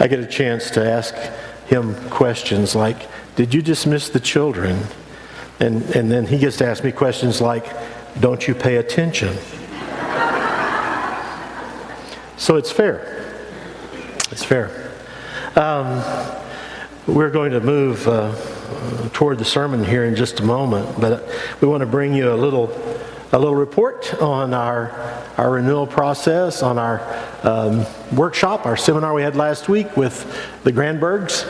I get a chance to ask him questions like, Did you dismiss the children? And, and then he gets to ask me questions like, Don't you pay attention? so it's fair. It's fair. Um, we're going to move uh, toward the sermon here in just a moment, but we want to bring you a little a little report on our, our renewal process, on our um, workshop, our seminar we had last week with the Grandbergs.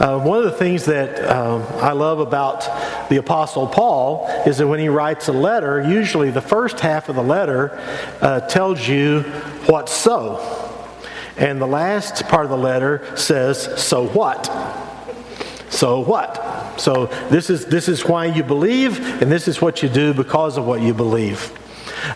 Uh, one of the things that um, I love about the Apostle Paul is that when he writes a letter, usually the first half of the letter uh, tells you what's so. And the last part of the letter says, So what? So what? So this is, this is why you believe, and this is what you do because of what you believe.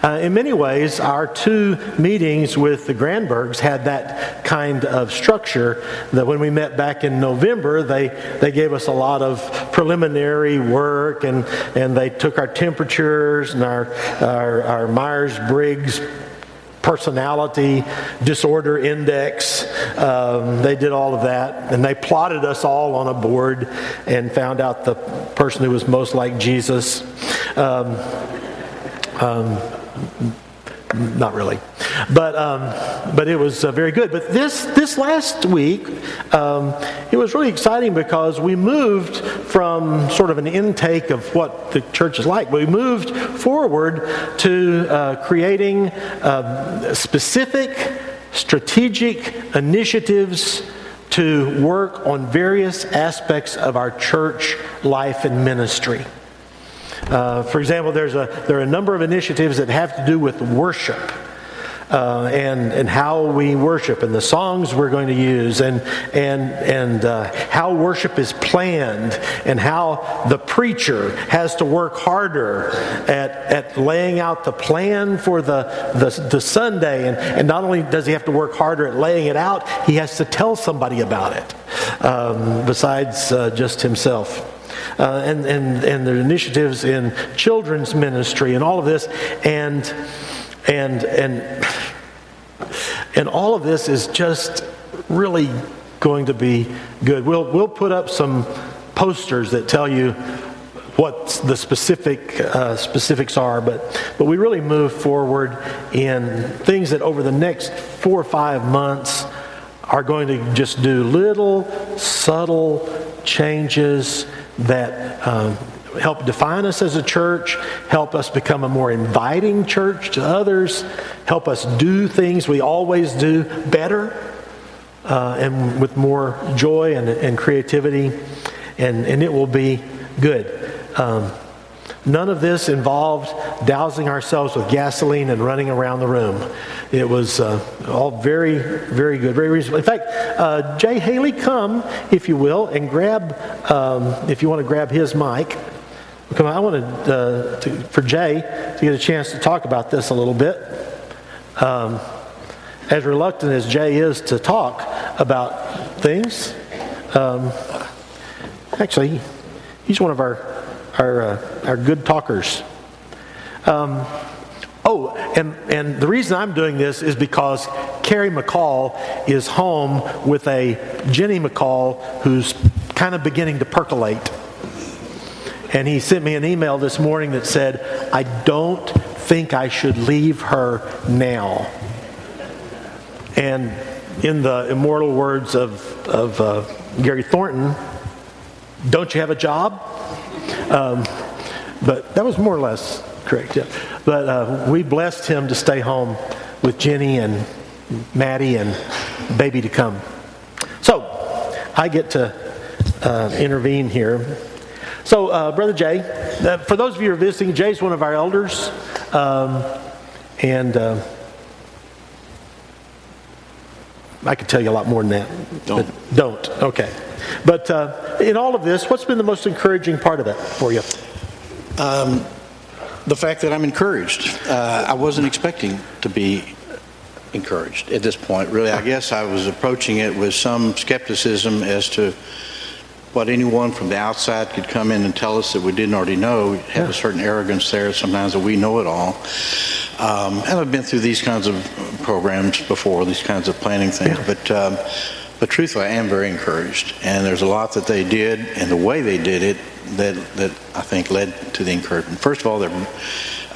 Uh, in many ways, our two meetings with the Grandbergs had that kind of structure. That when we met back in November, they, they gave us a lot of preliminary work and, and they took our temperatures and our, our, our Myers Briggs personality disorder index. Um, they did all of that, and they plotted us all on a board and found out the person who was most like Jesus. Um, um, not really, but um, but it was uh, very good. But this this last week, um, it was really exciting because we moved from sort of an intake of what the church is like. We moved forward to uh, creating uh, specific strategic initiatives to work on various aspects of our church life and ministry. Uh, for example, there's a, there are a number of initiatives that have to do with worship. Uh, and and how we worship and the songs we're going to use and and and uh, how worship is planned and how the preacher has to work harder at at laying out the plan for the the, the Sunday and and not only does he have to work harder at laying it out he has to tell somebody about it um, besides uh, just himself uh, and, and, and the initiatives in children's ministry and all of this. And, and, and, and all of this is just really going to be good. We'll, we'll put up some posters that tell you what the specific uh, specifics are, but but we really move forward in things that over the next four or five months are going to just do little subtle changes that um, help define us as a church, help us become a more inviting church to others, help us do things we always do better uh, and with more joy and, and creativity, and, and it will be good. Um, None of this involved dousing ourselves with gasoline and running around the room. It was uh, all very, very good, very reasonable. In fact, uh, Jay Haley, come, if you will, and grab, um, if you want to grab his mic. Come on, I wanted uh, to, for Jay to get a chance to talk about this a little bit. Um, as reluctant as Jay is to talk about things, um, actually, he's one of our our, uh, our good talkers. Um, oh, and, and the reason I'm doing this is because Carrie McCall is home with a Jenny McCall who's kind of beginning to percolate. And he sent me an email this morning that said, I don't think I should leave her now. And in the immortal words of, of uh, Gary Thornton, don't you have a job? Um, but that was more or less correct, yeah. But uh, we blessed him to stay home with Jenny and Maddie and baby to come. So I get to uh, intervene here. So, uh, Brother Jay, uh, for those of you who are visiting, Jay's one of our elders. Um, and uh, I could tell you a lot more than that. Don't. don't. Okay. But uh, in all of this, what's been the most encouraging part of it for you? Um, the fact that I'm encouraged. Uh, I wasn't expecting to be encouraged at this point, really. I guess I was approaching it with some skepticism as to what anyone from the outside could come in and tell us that we didn't already know. We have yeah. a certain arrogance there sometimes that we know it all. Um, and I've been through these kinds of programs before, these kinds of planning things. Yeah. But um, but truthfully, I am very encouraged. And there's a lot that they did and the way they did it that, that I think led to the encouragement. First of all, they're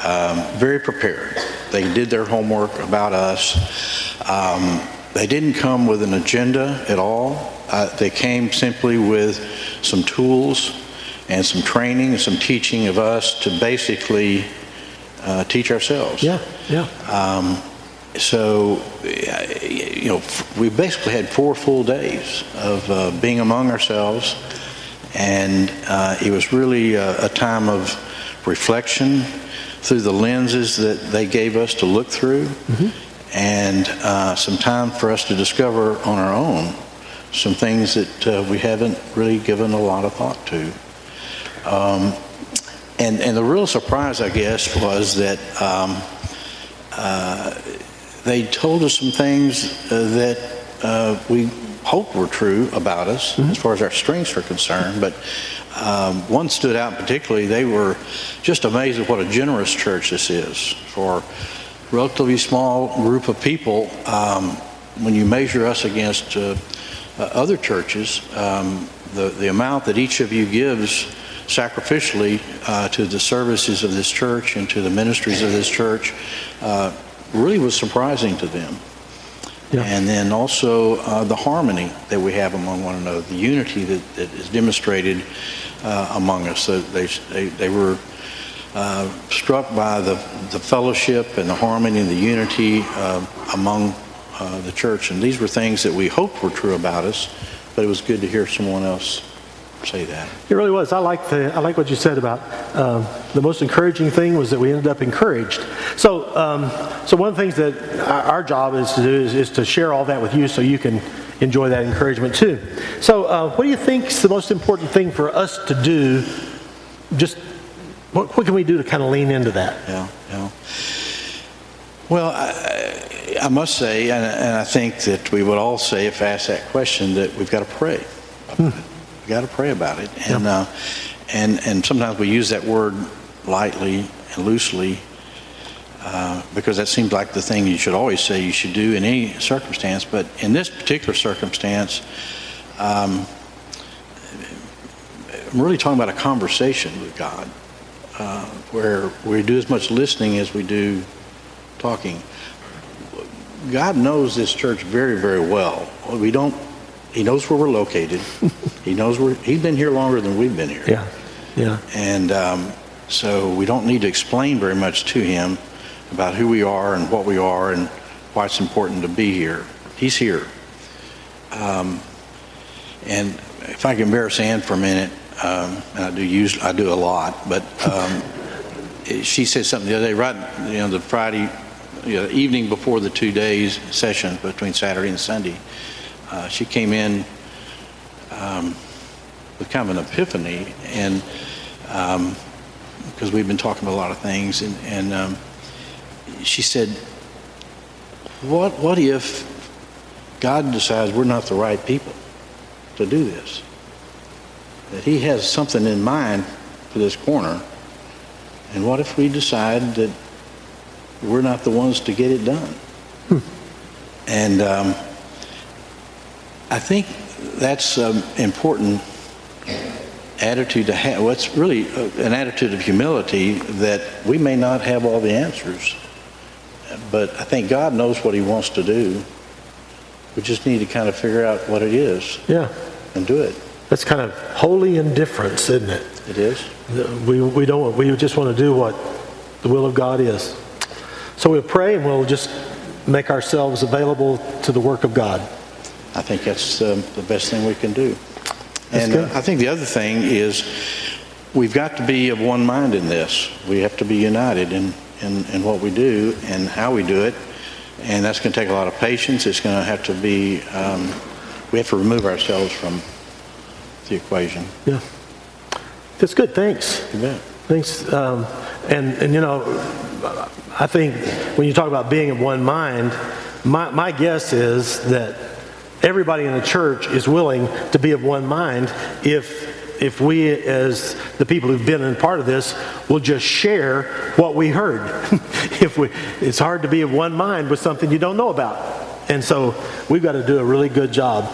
um, very prepared. They did their homework about us. Um, they didn't come with an agenda at all. Uh, they came simply with some tools and some training and some teaching of us to basically uh, teach ourselves. Yeah, yeah. Um, so, you know, we basically had four full days of uh, being among ourselves, and uh, it was really a, a, time of reflection through the lenses that they gave us to look through, mm-hmm. and uh, some time for us to discover on our own some things that uh, we haven't really given a lot of thought to. Um, and, and the real surprise, I guess, was that. Um, uh, they told us some things uh, that uh, we hoped were true about us mm-hmm. as far as our strengths are concerned. But um, one stood out particularly. They were just amazed at what a generous church this is for a relatively small group of people. Um, when you measure us against uh, uh, other churches, um, the, the amount that each of you gives sacrificially uh, to the services of this church and to the ministries of this church uh, really was surprising to them. Yeah. And then also uh, the harmony that we have among one another, the unity that, that is demonstrated uh, among us. So they, they, they were uh, struck by the, the fellowship and the harmony and the unity uh, among uh, the church. And these were things that we hoped were true about us, but it was good to hear someone else say that. It really was. I like the I like what you said about um, the most encouraging thing was that we ended up encouraged. So um, so one of the things that our job is to do is, is, to share all that with you so you can enjoy that encouragement too. So uh, what do you think is the most important thing for us to do? Just what, what can we do to kind of lean into that? Yeah, yeah. Well, I, I must say, and, and, I think that we would all say, if asked that question, that we've got to pray. Hmm got to pray about it. And, uh, and, and sometimes we use that word lightly and loosely uh, because that seems like the thing you should always say you should do in any circumstance. But in this particular circumstance, um, I'm really talking about a conversation with God uh, where we do as much listening as we do talking. God knows this church very, very well. We don't he knows where we're located. he knows where he's been here longer than we've been here. Yeah, yeah. And um, so we don't need to explain very much to him about who we are and what we are and why it's important to be here. He's here. Um, and if I can embarrass Ann for a minute, um, and I do use I do a lot, but um, she said something the other day, right? You know, the Friday you know, evening before the two days session between Saturday and Sunday uh, she came in um, with kind of an epiphany, and because um, we've been talking about a lot of things, and, and um, she said, "What what if God decides we're not the right people to do this? That He has something in mind for this corner, and what if we decide that we're not the ones to get it done?" Hmm. And um, I think that's an important attitude to have. What's really uh, an attitude of humility that we may not have all the answers, but I think God knows what He wants to do. We just need to kind of figure out what it is. Yeah. And do it. That's kind of holy indifference, isn't it? It is. We, we don't we just want to do what the will of God is. So we'll pray and we'll just make ourselves available to the work of God. I think that's um, the best thing we can do. and uh, I think the other thing is we've got to be of one mind in this. We have to be united in, in, in what we do and how we do it. And that's going to take a lot of patience. It's going to have to be, um, we have to remove ourselves from the equation. Yeah. That's good. Thanks. Thanks. Um, and, and, you know, I think when you talk about being of one mind, my, my guess is that everybody in the church is willing to be of one mind if if we as the people who've been in part of this will just share what we heard if we it's hard to be of one mind with something you don't know about and so we've got to do a really good job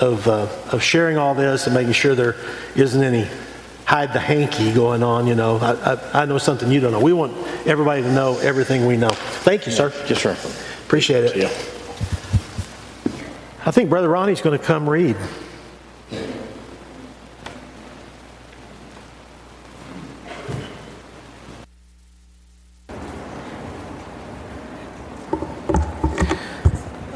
of, uh, of sharing all this and making sure there isn't any hide the hanky going on. You know, I, I, I know something you don't know. We want everybody to know everything we know. Thank you, sir. Yes, sir. Appreciate it. Yeah. I think Brother Ronnie's going to come read.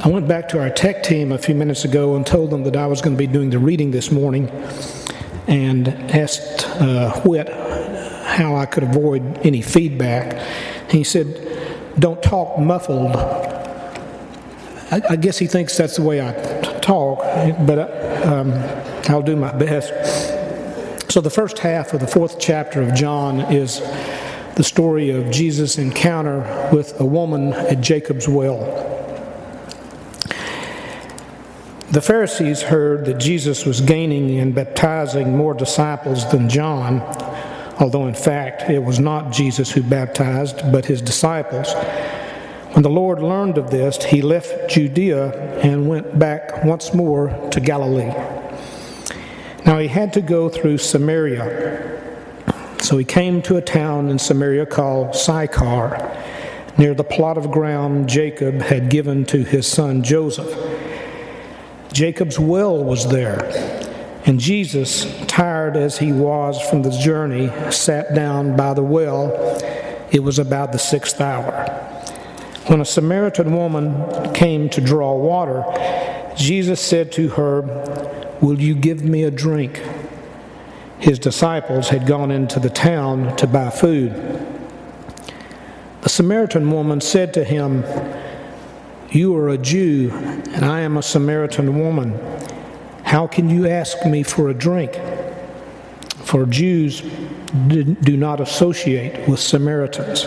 I went back to our tech team a few minutes ago and told them that I was going to be doing the reading this morning and asked uh, Whit how I could avoid any feedback. He said, Don't talk muffled. I, I guess he thinks that's the way I t- talk, but uh, um, I'll do my best. So, the first half of the fourth chapter of John is the story of Jesus' encounter with a woman at Jacob's well. The Pharisees heard that Jesus was gaining and baptizing more disciples than John, although in fact it was not Jesus who baptized, but his disciples. When the Lord learned of this, he left Judea and went back once more to Galilee. Now he had to go through Samaria. So he came to a town in Samaria called Sychar, near the plot of ground Jacob had given to his son Joseph. Jacob's well was there. And Jesus, tired as he was from the journey, sat down by the well. It was about the sixth hour. When a Samaritan woman came to draw water, Jesus said to her, Will you give me a drink? His disciples had gone into the town to buy food. The Samaritan woman said to him, you are a Jew, and I am a Samaritan woman. How can you ask me for a drink? For Jews do not associate with Samaritans.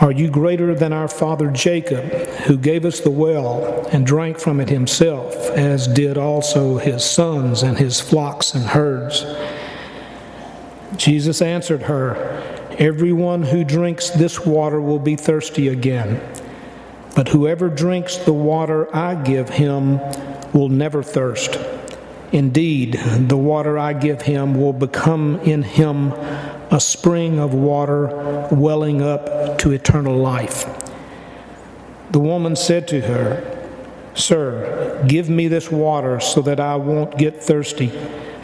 Are you greater than our father Jacob, who gave us the well and drank from it himself, as did also his sons and his flocks and herds? Jesus answered her, Everyone who drinks this water will be thirsty again, but whoever drinks the water I give him will never thirst. Indeed, the water I give him will become in him a spring of water welling up to eternal life. The woman said to her, Sir, give me this water so that I won't get thirsty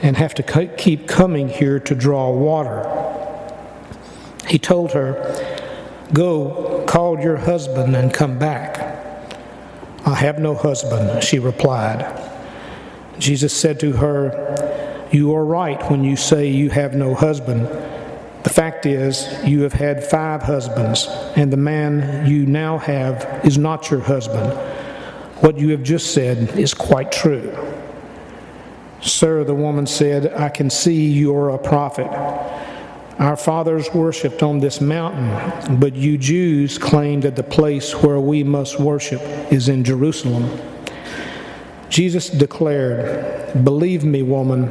and have to keep coming here to draw water. He told her, Go, call your husband and come back. I have no husband, she replied. Jesus said to her, You are right when you say you have no husband. The fact is, you have had five husbands, and the man you now have is not your husband. What you have just said is quite true. Sir, the woman said, I can see you are a prophet. Our fathers worshipped on this mountain, but you Jews claim that the place where we must worship is in Jerusalem. Jesus declared, Believe me, woman,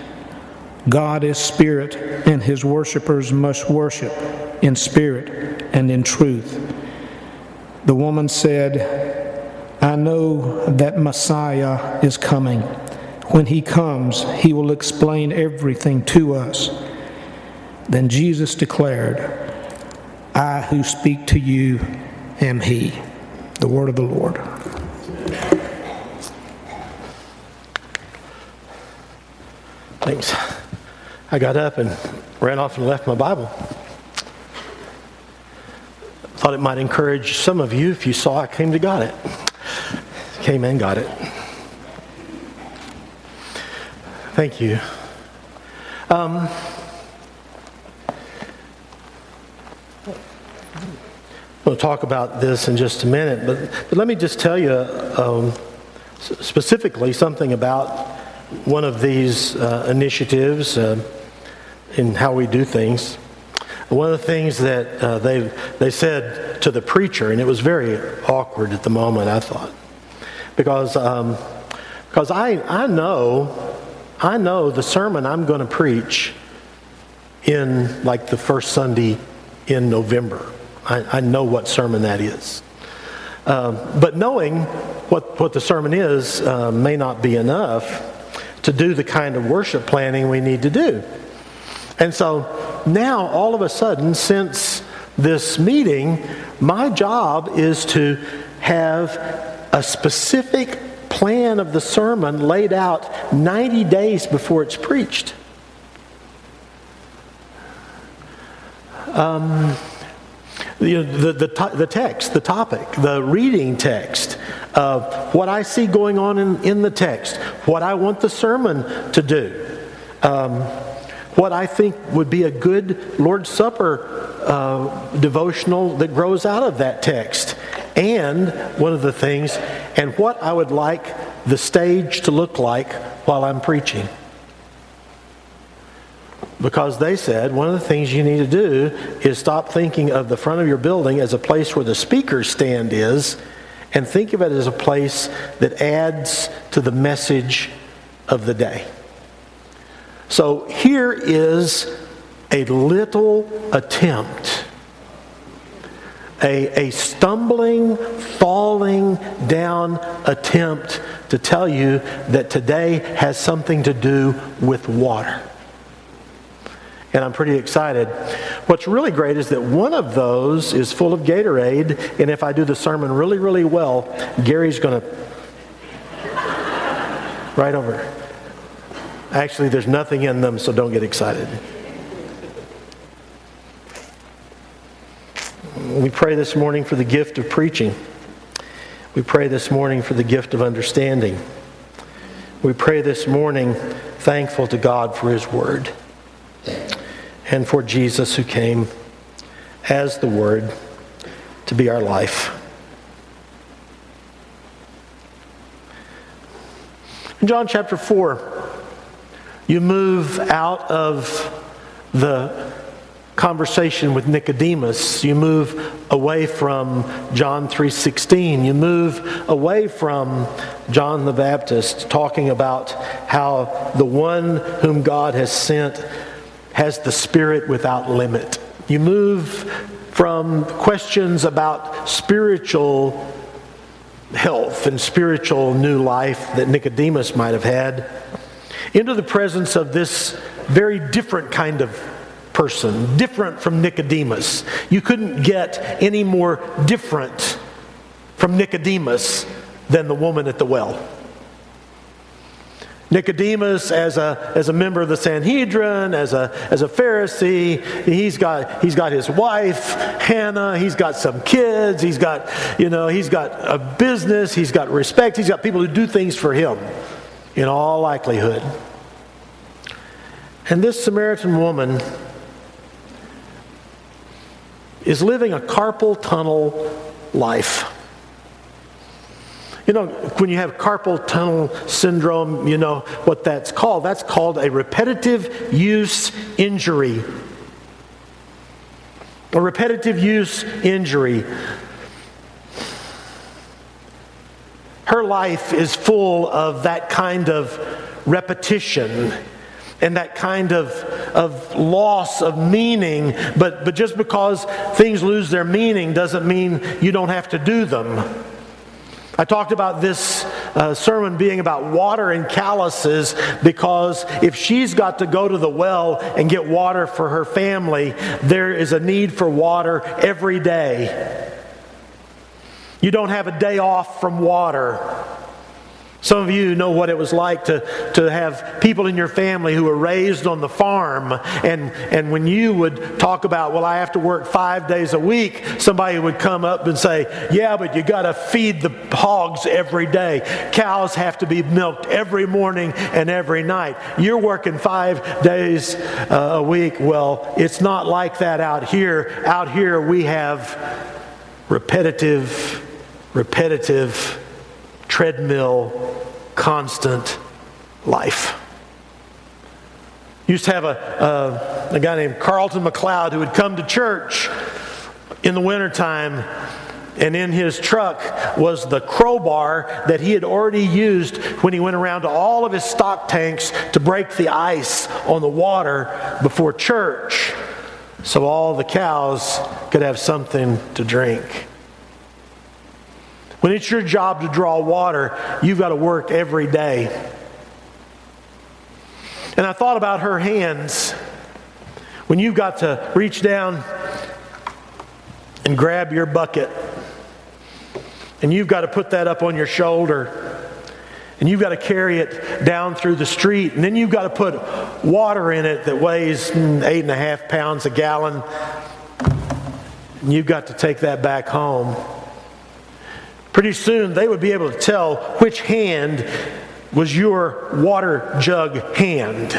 God is spirit, and his worshipers must worship in spirit and in truth. The woman said, I know that Messiah is coming. When he comes, he will explain everything to us. Then Jesus declared, I who speak to you am he. The word of the Lord. Thanks. I got up and ran off and left my Bible. thought it might encourage some of you if you saw I came to got it. Came and got it. Thank you. Um, We'll talk about this in just a minute, but, but let me just tell you um, specifically something about one of these uh, initiatives uh, in how we do things. One of the things that uh, they, they said to the preacher, and it was very awkward at the moment, I thought, because, um, because I, I know, I know the sermon I'm going to preach in like the first Sunday in November. I, I know what sermon that is. Um, but knowing what, what the sermon is uh, may not be enough to do the kind of worship planning we need to do. And so now, all of a sudden, since this meeting, my job is to have a specific plan of the sermon laid out 90 days before it's preached. Um, the, the, the, the, text, the topic, the reading text, uh, what I see going on in, in the text, what I want the sermon to do, um, what I think would be a good Lord's Supper uh, devotional that grows out of that text, and one of the things, and what I would like the stage to look like while I'm preaching because they said one of the things you need to do is stop thinking of the front of your building as a place where the speaker's stand is and think of it as a place that adds to the message of the day. So here is a little attempt, a, a stumbling, falling down attempt to tell you that today has something to do with water and I'm pretty excited. What's really great is that one of those is full of Gatorade, and if I do the sermon really, really well, Gary's going to. right over. Actually, there's nothing in them, so don't get excited. We pray this morning for the gift of preaching. We pray this morning for the gift of understanding. We pray this morning thankful to God for His Word and for Jesus who came as the Word to be our life. In John chapter 4, you move out of the conversation with Nicodemus. You move away from John 3:16. You move away from John the Baptist talking about how the one whom God has sent has the Spirit without limit. You move from questions about spiritual health and spiritual new life that Nicodemus might have had into the presence of this very different kind of person, different from Nicodemus. You couldn't get any more different from Nicodemus than the woman at the well. Nicodemus, as a, as a member of the Sanhedrin, as a, as a Pharisee, he's got, he's got his wife, Hannah, he's got some kids, he's got, you know, he's got a business, he's got respect, he's got people who do things for him, in all likelihood. And this Samaritan woman is living a carpal tunnel life. You know, when you have carpal tunnel syndrome, you know what that's called. That's called a repetitive use injury. A repetitive use injury. Her life is full of that kind of repetition and that kind of, of loss of meaning. But, but just because things lose their meaning doesn't mean you don't have to do them. I talked about this uh, sermon being about water and calluses because if she's got to go to the well and get water for her family, there is a need for water every day. You don't have a day off from water. Some of you know what it was like to, to have people in your family who were raised on the farm. And, and when you would talk about, well, I have to work five days a week, somebody would come up and say, yeah, but you got to feed the hogs every day. Cows have to be milked every morning and every night. You're working five days uh, a week. Well, it's not like that out here. Out here, we have repetitive, repetitive treadmill, constant life. Used to have a, a, a guy named Carlton McLeod who would come to church in the wintertime and in his truck was the crowbar that he had already used when he went around to all of his stock tanks to break the ice on the water before church so all the cows could have something to drink. When it's your job to draw water, you've got to work every day. And I thought about her hands when you've got to reach down and grab your bucket, and you've got to put that up on your shoulder, and you've got to carry it down through the street, and then you've got to put water in it that weighs eight and a half pounds a gallon, and you've got to take that back home. Pretty soon they would be able to tell which hand was your water jug hand.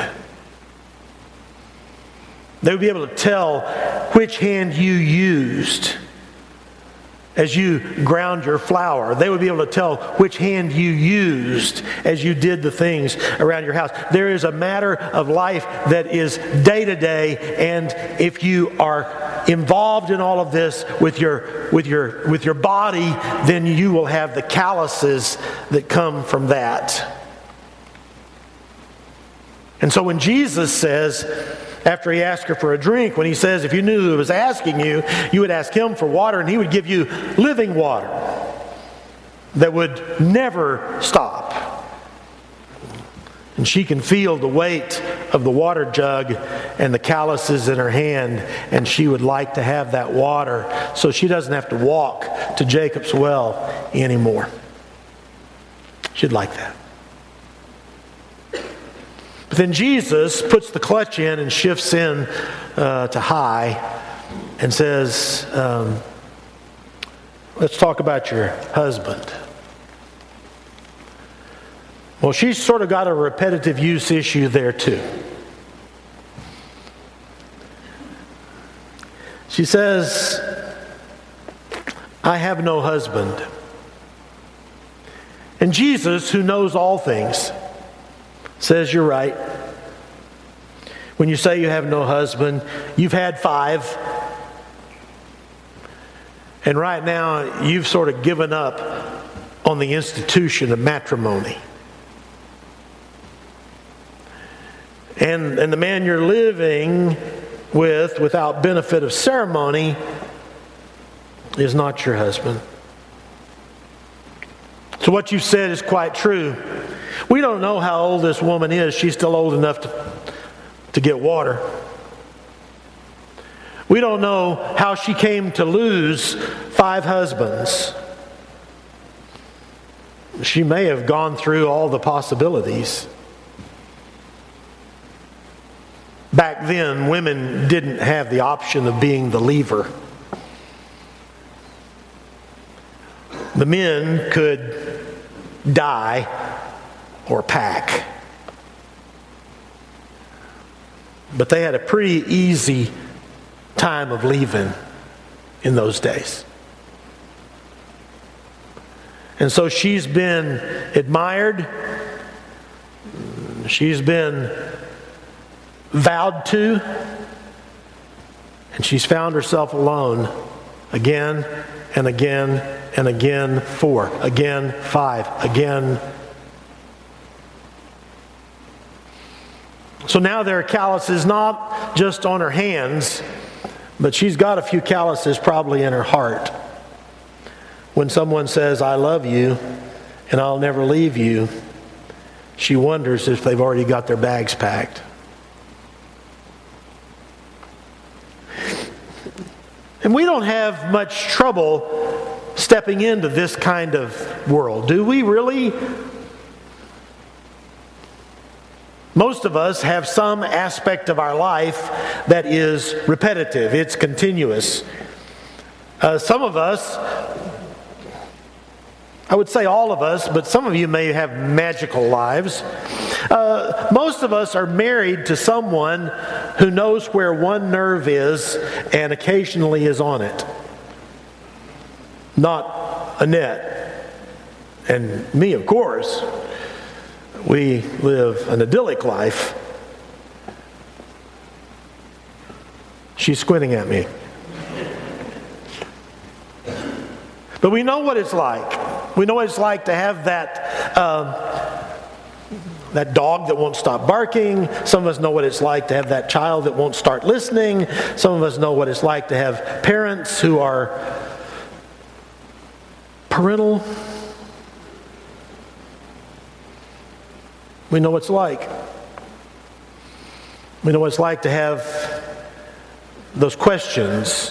They would be able to tell which hand you used as you ground your flour. They would be able to tell which hand you used as you did the things around your house. There is a matter of life that is day to day, and if you are involved in all of this with your with your with your body, then you will have the calluses that come from that. And so when Jesus says, after he asked her for a drink, when he says, if you knew who was asking you, you would ask him for water, and he would give you living water that would never stop. And she can feel the weight of the water jug and the calluses in her hand, and she would like to have that water so she doesn't have to walk to Jacob's well anymore. She'd like that. But then Jesus puts the clutch in and shifts in uh, to high and says, um, Let's talk about your husband. Well, she's sort of got a repetitive use issue there, too. She says, I have no husband. And Jesus, who knows all things, says you're right. When you say you have no husband, you've had five. And right now, you've sort of given up on the institution of matrimony. And, and the man you're living with without benefit of ceremony is not your husband. So, what you said is quite true. We don't know how old this woman is. She's still old enough to, to get water. We don't know how she came to lose five husbands. She may have gone through all the possibilities. Back then, women didn't have the option of being the lever. The men could die or pack. But they had a pretty easy time of leaving in those days. And so she's been admired, she's been vowed to, and she's found herself alone again and again and again four, again five, again So now there are calluses not just on her hands, but she's got a few calluses probably in her heart. When someone says, I love you and I'll never leave you, she wonders if they've already got their bags packed. And we don't have much trouble stepping into this kind of world, do we really? Most of us have some aspect of our life that is repetitive, it's continuous. Uh, some of us, I would say all of us, but some of you may have magical lives. Uh, most of us are married to someone who knows where one nerve is and occasionally is on it. Not Annette and me, of course. We live an idyllic life. She's squinting at me. But we know what it's like. We know what it's like to have that. Um, that dog that won't stop barking. Some of us know what it's like to have that child that won't start listening. Some of us know what it's like to have parents who are parental. We know what it's like. We know what it's like to have those questions.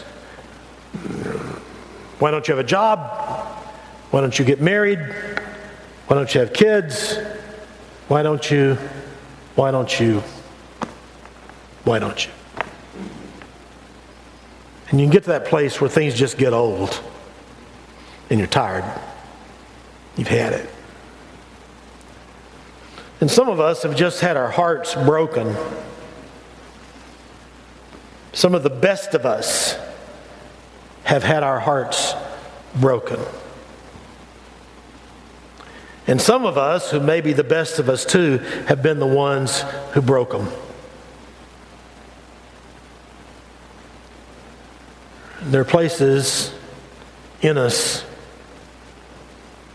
Why don't you have a job? Why don't you get married? Why don't you have kids? Why don't you? Why don't you? Why don't you? And you can get to that place where things just get old and you're tired. You've had it. And some of us have just had our hearts broken. Some of the best of us have had our hearts broken. And some of us, who may be the best of us too, have been the ones who broke them. There are places in us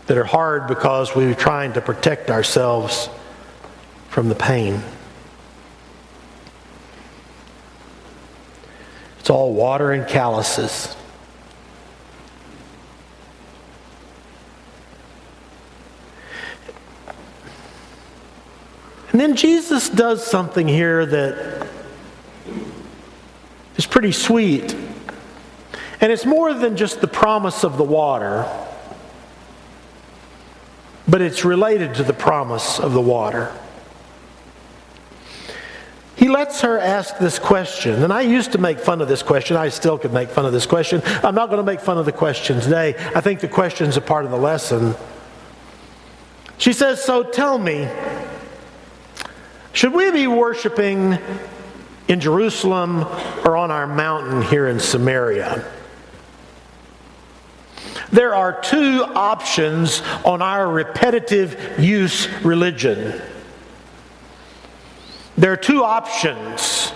that are hard because we're trying to protect ourselves from the pain. It's all water and calluses. And then Jesus does something here that is pretty sweet. And it's more than just the promise of the water, but it's related to the promise of the water. He lets her ask this question. And I used to make fun of this question. I still could make fun of this question. I'm not going to make fun of the question today. I think the question's a part of the lesson. She says, So tell me, should we be worshiping in Jerusalem or on our mountain here in Samaria? There are two options on our repetitive use religion. There are two options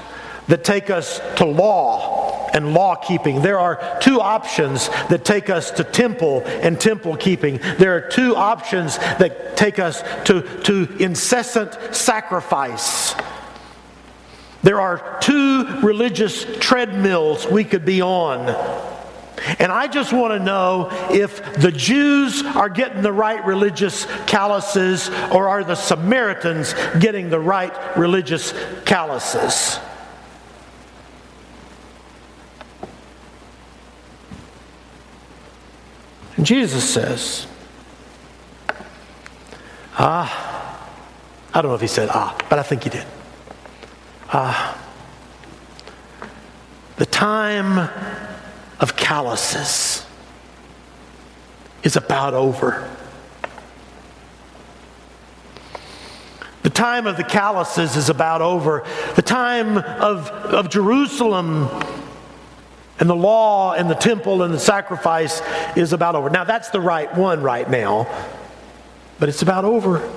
that take us to law and law keeping. There are two options that take us to temple and temple keeping. There are two options that take us to, to incessant sacrifice. There are two religious treadmills we could be on. And I just want to know if the Jews are getting the right religious calluses or are the Samaritans getting the right religious calluses. And Jesus says, Ah, I don't know if he said ah, but I think he did. Ah, the time of calluses is about over. The time of the calluses is about over. The time of, of Jerusalem and the law and the temple and the sacrifice is about over. Now, that's the right one right now, but it's about over.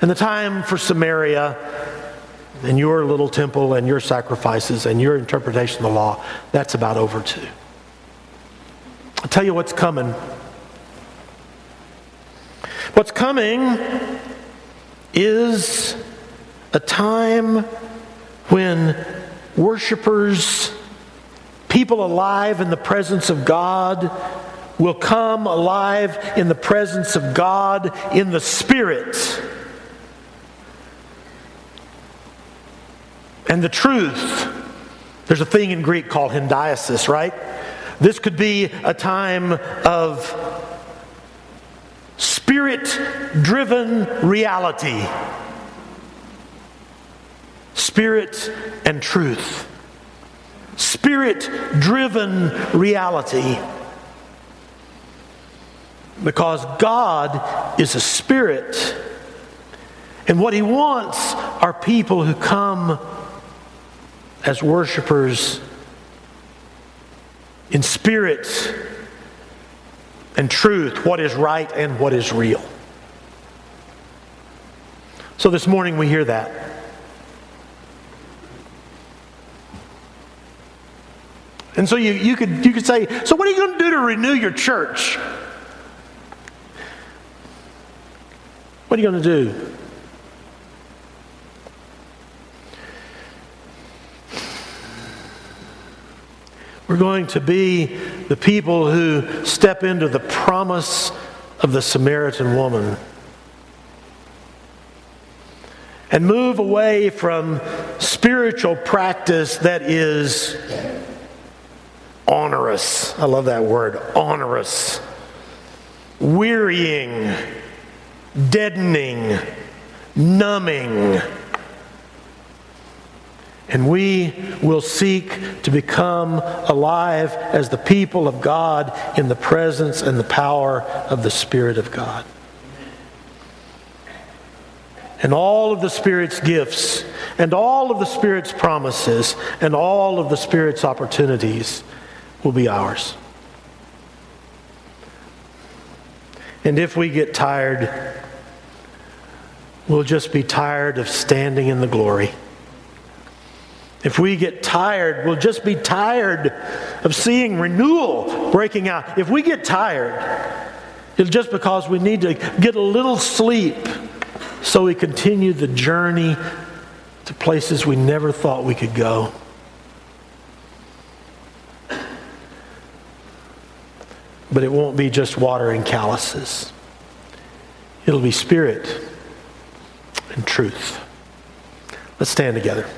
And the time for Samaria and your little temple and your sacrifices and your interpretation of the law, that's about over too. I'll tell you what's coming. What's coming is a time when worshipers People alive in the presence of God will come alive in the presence of God in the Spirit. And the truth, there's a thing in Greek called hendiadys, right? This could be a time of spirit driven reality. spirit and truth, spirit driven reality. Because God is a spirit. And what he wants are people who come as worshipers in spirit and truth, what is right and what is real. So this morning we hear that. And so you, you, could, you could say, so what are you going to do to renew your church? What are you going to do? We're going to be the people who step into the promise of the Samaritan woman and move away from spiritual practice that is onerous. I love that word, onerous, wearying, deadening, numbing. And we will seek to become alive as the people of God in the presence and the power of the Spirit of God. And all of the Spirit's gifts, and all of the Spirit's promises, and all of the Spirit's opportunities will be ours. And if we get tired, we'll just be tired of standing in the glory. If we get tired, we'll just be tired of seeing renewal breaking out. If we get tired, it's just because we need to get a little sleep so we continue the journey to places we never thought we could go. But it won't be just water and calluses. It'll be spirit and truth. Let's stand together.